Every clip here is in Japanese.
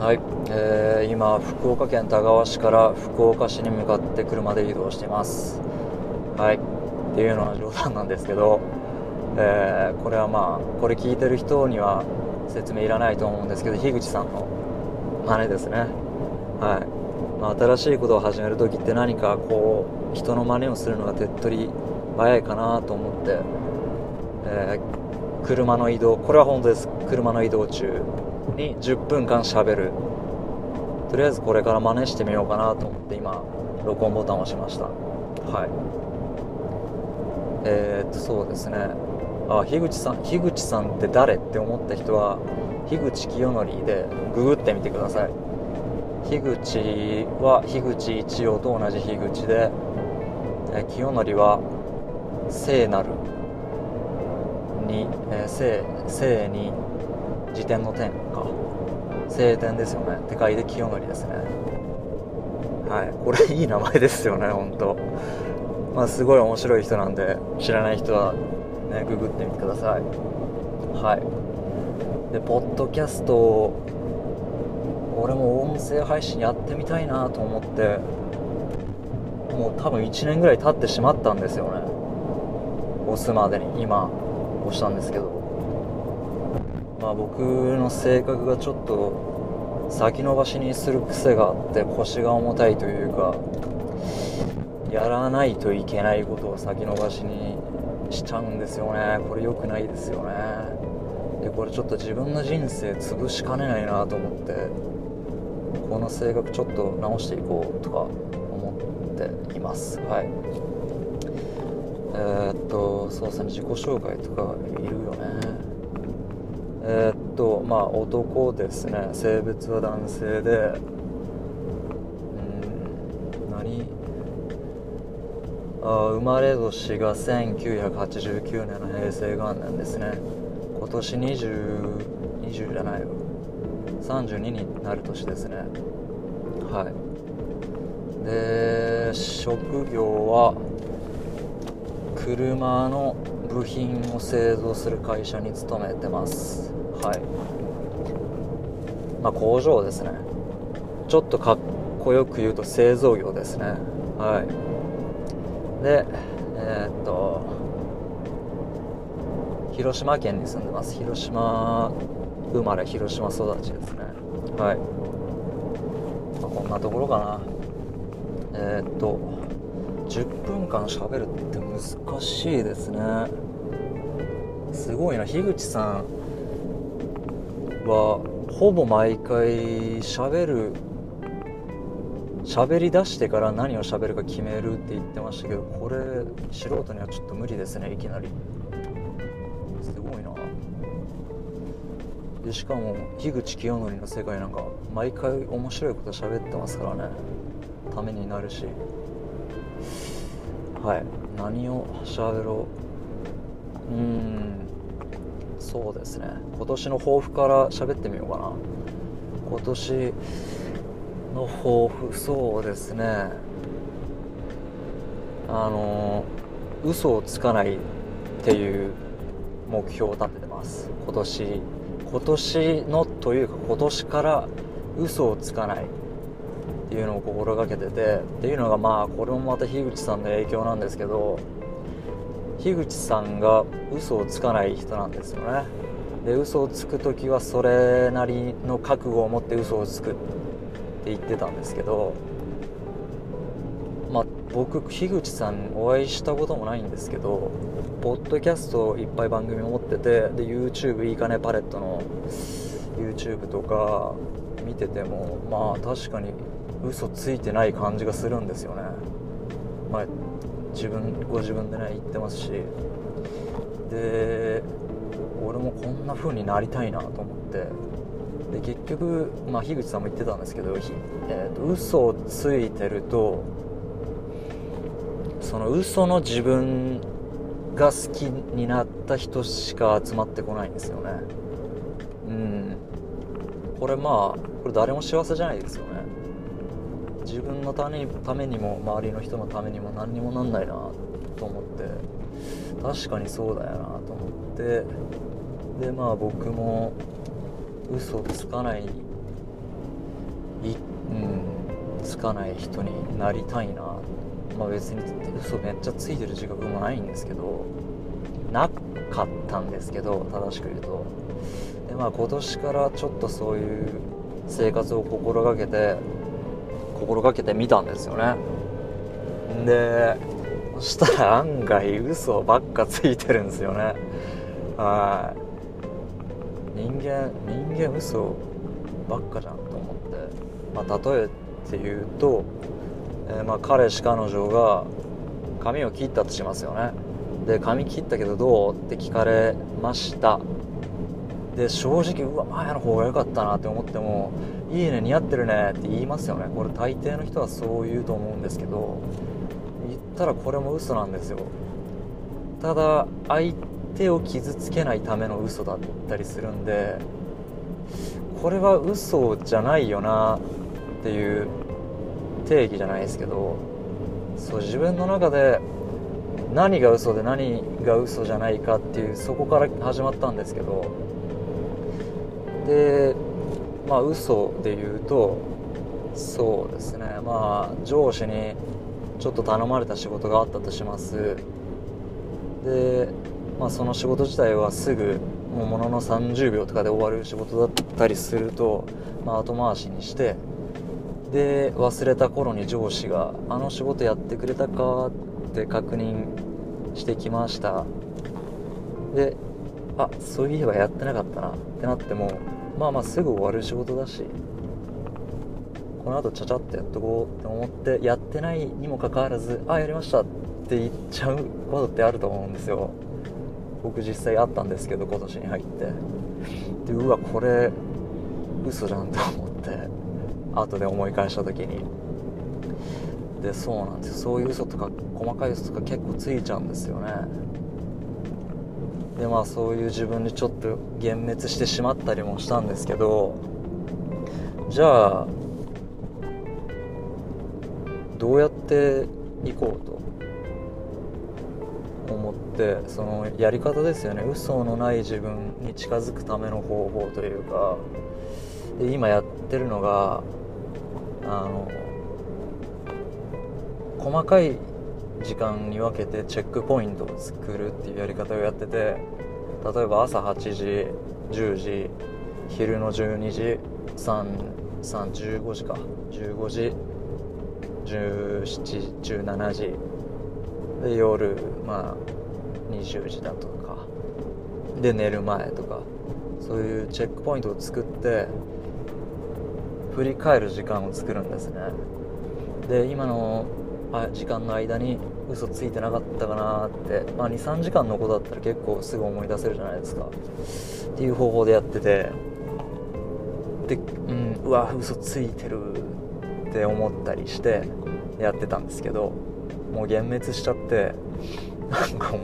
はい、えー今福岡県田川市から福岡市に向かって車で移動しています。はい。っていうのは冗談なんですけど、えーこれはまあこれ聞いてる人には説明いらないと思うんですけど樋口さんの真似ですね。はい、まあ、新しいことを始める時って何かこう人の真似をするのが手っ取り早いかなと思って、えー車の移動これは本当です。車の移動中。に10分間しゃべる。とりあえずこれから真似してみようかなと思って今録音ボタンを押しました。はい。えー、っとそうですね。あ樋口さん樋口さんって誰って思った人は樋口清則でググってみてください。樋口は樋口一葉と同じ樋口でえー清則は聖なるに、えー、聖聖に辞典の典か。聖典ですよね。って書いて清則ですね。はい。これいい名前ですよね本当まあすごい面白い人なんで知らない人はねググってみてください。はい。でポッドキャスト俺も音声配信やってみたいなと思ってもう多分1年ぐらい経ってしまったんですよね。押すまでに。今押したんですけど。まあ僕の性格がちょっと先延ばしにする癖があって腰が重たいというかやらないといけないことを先延ばしにしちゃうんですよね。これ良くないですよね。でこれちょっと自分の人生潰しかねないなと思ってこの性格ちょっと直していこうとか思っています。はい。えーっとそうですね。自己紹介とかいるよね。えーっとまあ男ですね。性別は男性でうん何？あ生まれ年が1989年の平成元年ですね。今年2020 20じゃないよ。32になる年ですね。はい。で職業は車の部品を製造する会社に勤めてます。はい。まあ工場ですね。ちょっとかっこよく言うと製造業ですね。はい。でえーっと広島県に住んでます。広島生まれ広島育ちですね。はい、まあこんなところかな。えーっと10分間喋るって難しいですね。すごいな。樋口さんはほぼ毎回喋る喋り出してから何を喋るか決めるって言ってましたけどこれ素人にはちょっと無理ですね。いきなり。すごいな。でしかも樋口清則の世界なんか毎回面白いこと喋ってますからね。ためになるし。はい。何を喋ろう。うーん。そうですね。今年の抱負から喋ってみようかな。今年の抱負そうですね。あの嘘をつかないっていう目標を立ててます。今年。今年のというか今年から嘘をつかない。っていうのを心がけててっていうのがまあこれもまた樋口さんの影響なんですけど樋口さんが嘘をつかない人なんですよね。で嘘をつく時はそれなりの覚悟を持って嘘をつくって言ってたんですけどまあ僕樋口さんお会いしたこともないんですけどポッドキャストいっぱい番組持っててで YouTube いいかねパレットの YouTube とか見ててもまあ確かに嘘ついてない感じがするんですよね。まあ自分ご自分でね言ってますし。で俺もこんな風になりたいなと思って。で結局、まあ、樋口さんも言ってたんですけど、えー、と嘘をついてるとその嘘の自分が好きになった人しか集まってこないんですよね。うん。これまあこれ誰も幸せじゃないですよね。自分のためにためにも周りの人のためにも何にもなんないなと思って確かにそうだよなと思ってでまあ僕も嘘つかない、うん、つかない人になりたいな。まあ別に嘘めっちゃついてる自覚もないんですけどなかったんですけど正しく言うと。でまあ今年からちょっとそういう生活を心がけて心がけてみたんですよね。でそしたら案外嘘ばっかついてるんですよね。はい。人間人間嘘ばっかじゃんと思って、まあ、例えて言うと、えー、まあ彼氏彼女が髪を切ったとしますよね。で髪切ったけどどうって聞かれました。で正直うわ前の方が良かったなって思ってもいいね似合ってるねって言いますよね。これ大抵の人はそう言うと思うんですけど言ったらこれも嘘なんですよ。ただ相手を傷つけないための嘘だったりするんでこれは嘘じゃないよなっていう定義じゃないですけどそう自分の中で何が嘘で何が嘘じゃないかっていうそこから始まったんですけどでまあ嘘で言うとそうですねまあ上司にちょっと頼まれた仕事があったとしますで、まあ、その仕事自体はすぐもうものの30秒とかで終わる仕事だったりすると、まあ、後回しにしてで忘れた頃に上司が「あの仕事やってくれたか?」って確認してきましたであそういえばやってなかったなってなってもまあまあすぐ終わる仕事だしこの後ちゃちゃっとやっとこうって思ってやってないにもかかわらずあやりましたって言っちゃうことってあると思うんですよ。僕実際あったんですけど今年に入って。でうわこれ嘘じゃんと思って後で思い返した時に。でそうなんですよ。そういう嘘とか細かい嘘とか結構ついちゃうんですよね。でまあそういう自分でちょっと幻滅してしまったりもしたんですけどじゃあどうやっていこうと思ってそのやり方ですよね。嘘のない自分に近づくための方法というか。で今やってるのがあの細かい時間に分けてチェックポイントを作るっていうやり方をやってて例えば朝8時10時昼の12時315時か。15時1717時で夜まあ20時だとか。で寝る前とか。そういうチェックポイントを作って振り返る時間を作るんですね。で今の時間の間に嘘ついてなかったかなって、まあ、23時間のことだったら結構すぐ思い出せるじゃないですか。っていう方法でやってて。でうんうわ嘘ついてるって思ったりしてやってたんですけどもう幻滅しちゃってなんかもう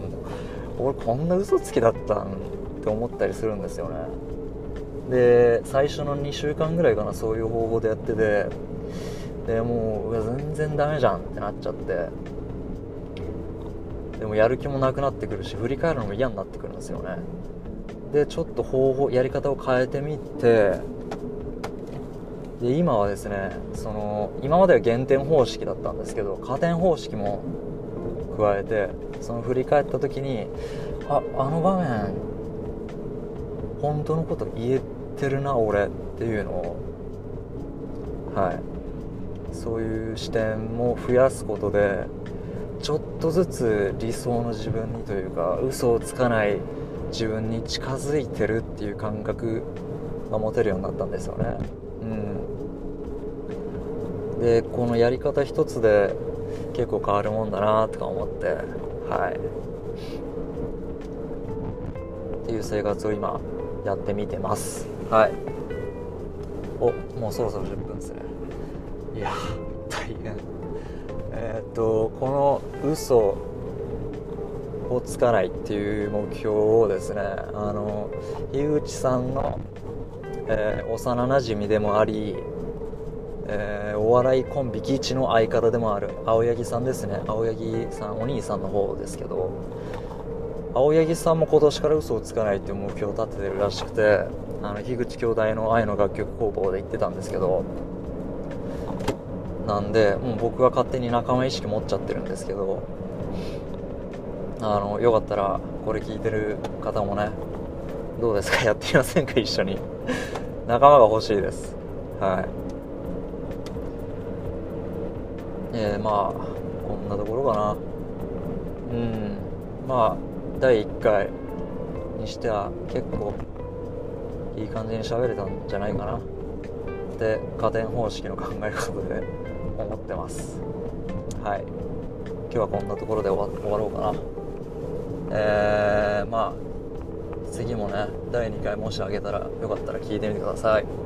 俺こんな嘘つきだったんって思ったりするんですよね。で最初の2週間ぐらいかなそういう方法でやってて。でもう全然ダメじゃんってなっちゃって。でもやる気もなくなってくるし振り返るのも嫌になってくるんですよね。でちょっと方法やり方を変えてみてで今はですねその今までは減点方式だったんですけど加点方式も加えてその振り返った時にああの場面本当のこと言えてるな俺っていうのを。はい。そういう視点も増やすことでちょっとずつ理想の自分にというか嘘をつかない自分に近づいてるっていう感覚が持てるようになったんですよね。うん。でこのやり方一つで結構変わるもんだなとか思ってはい。っていう生活を今やってみてます。はい。おもうそろそろ10分ですね。いや大変。えー、っとこの嘘をつかないっていう目標をですねあの樋口さんの、えー、幼なじみでもあり、えー、お笑いコンビギチの相方でもある青柳さんですね。青柳さんお兄さんの方ですけど青柳さんも今年から嘘をつかないっていう目標を立ててるらしくてあの樋口兄弟の愛の楽曲工房で言ってたんですけどなんでもう僕が勝手に仲間意識持っちゃってるんですけどあのよかったらこれ聞いてる方もねどうですか？やってみませんか？一緒に。仲間が欲しいです。はい。えー、まあこんなところかな。うん。まあ第1回にしては結構いい感じに喋れたんじゃないかな。って加点方式の考え方で。思ってます。はい。今日はこんなところで終わ終わろうかな。えー、まあ次もね第2回もしあげたらよかったら聞いてみてください。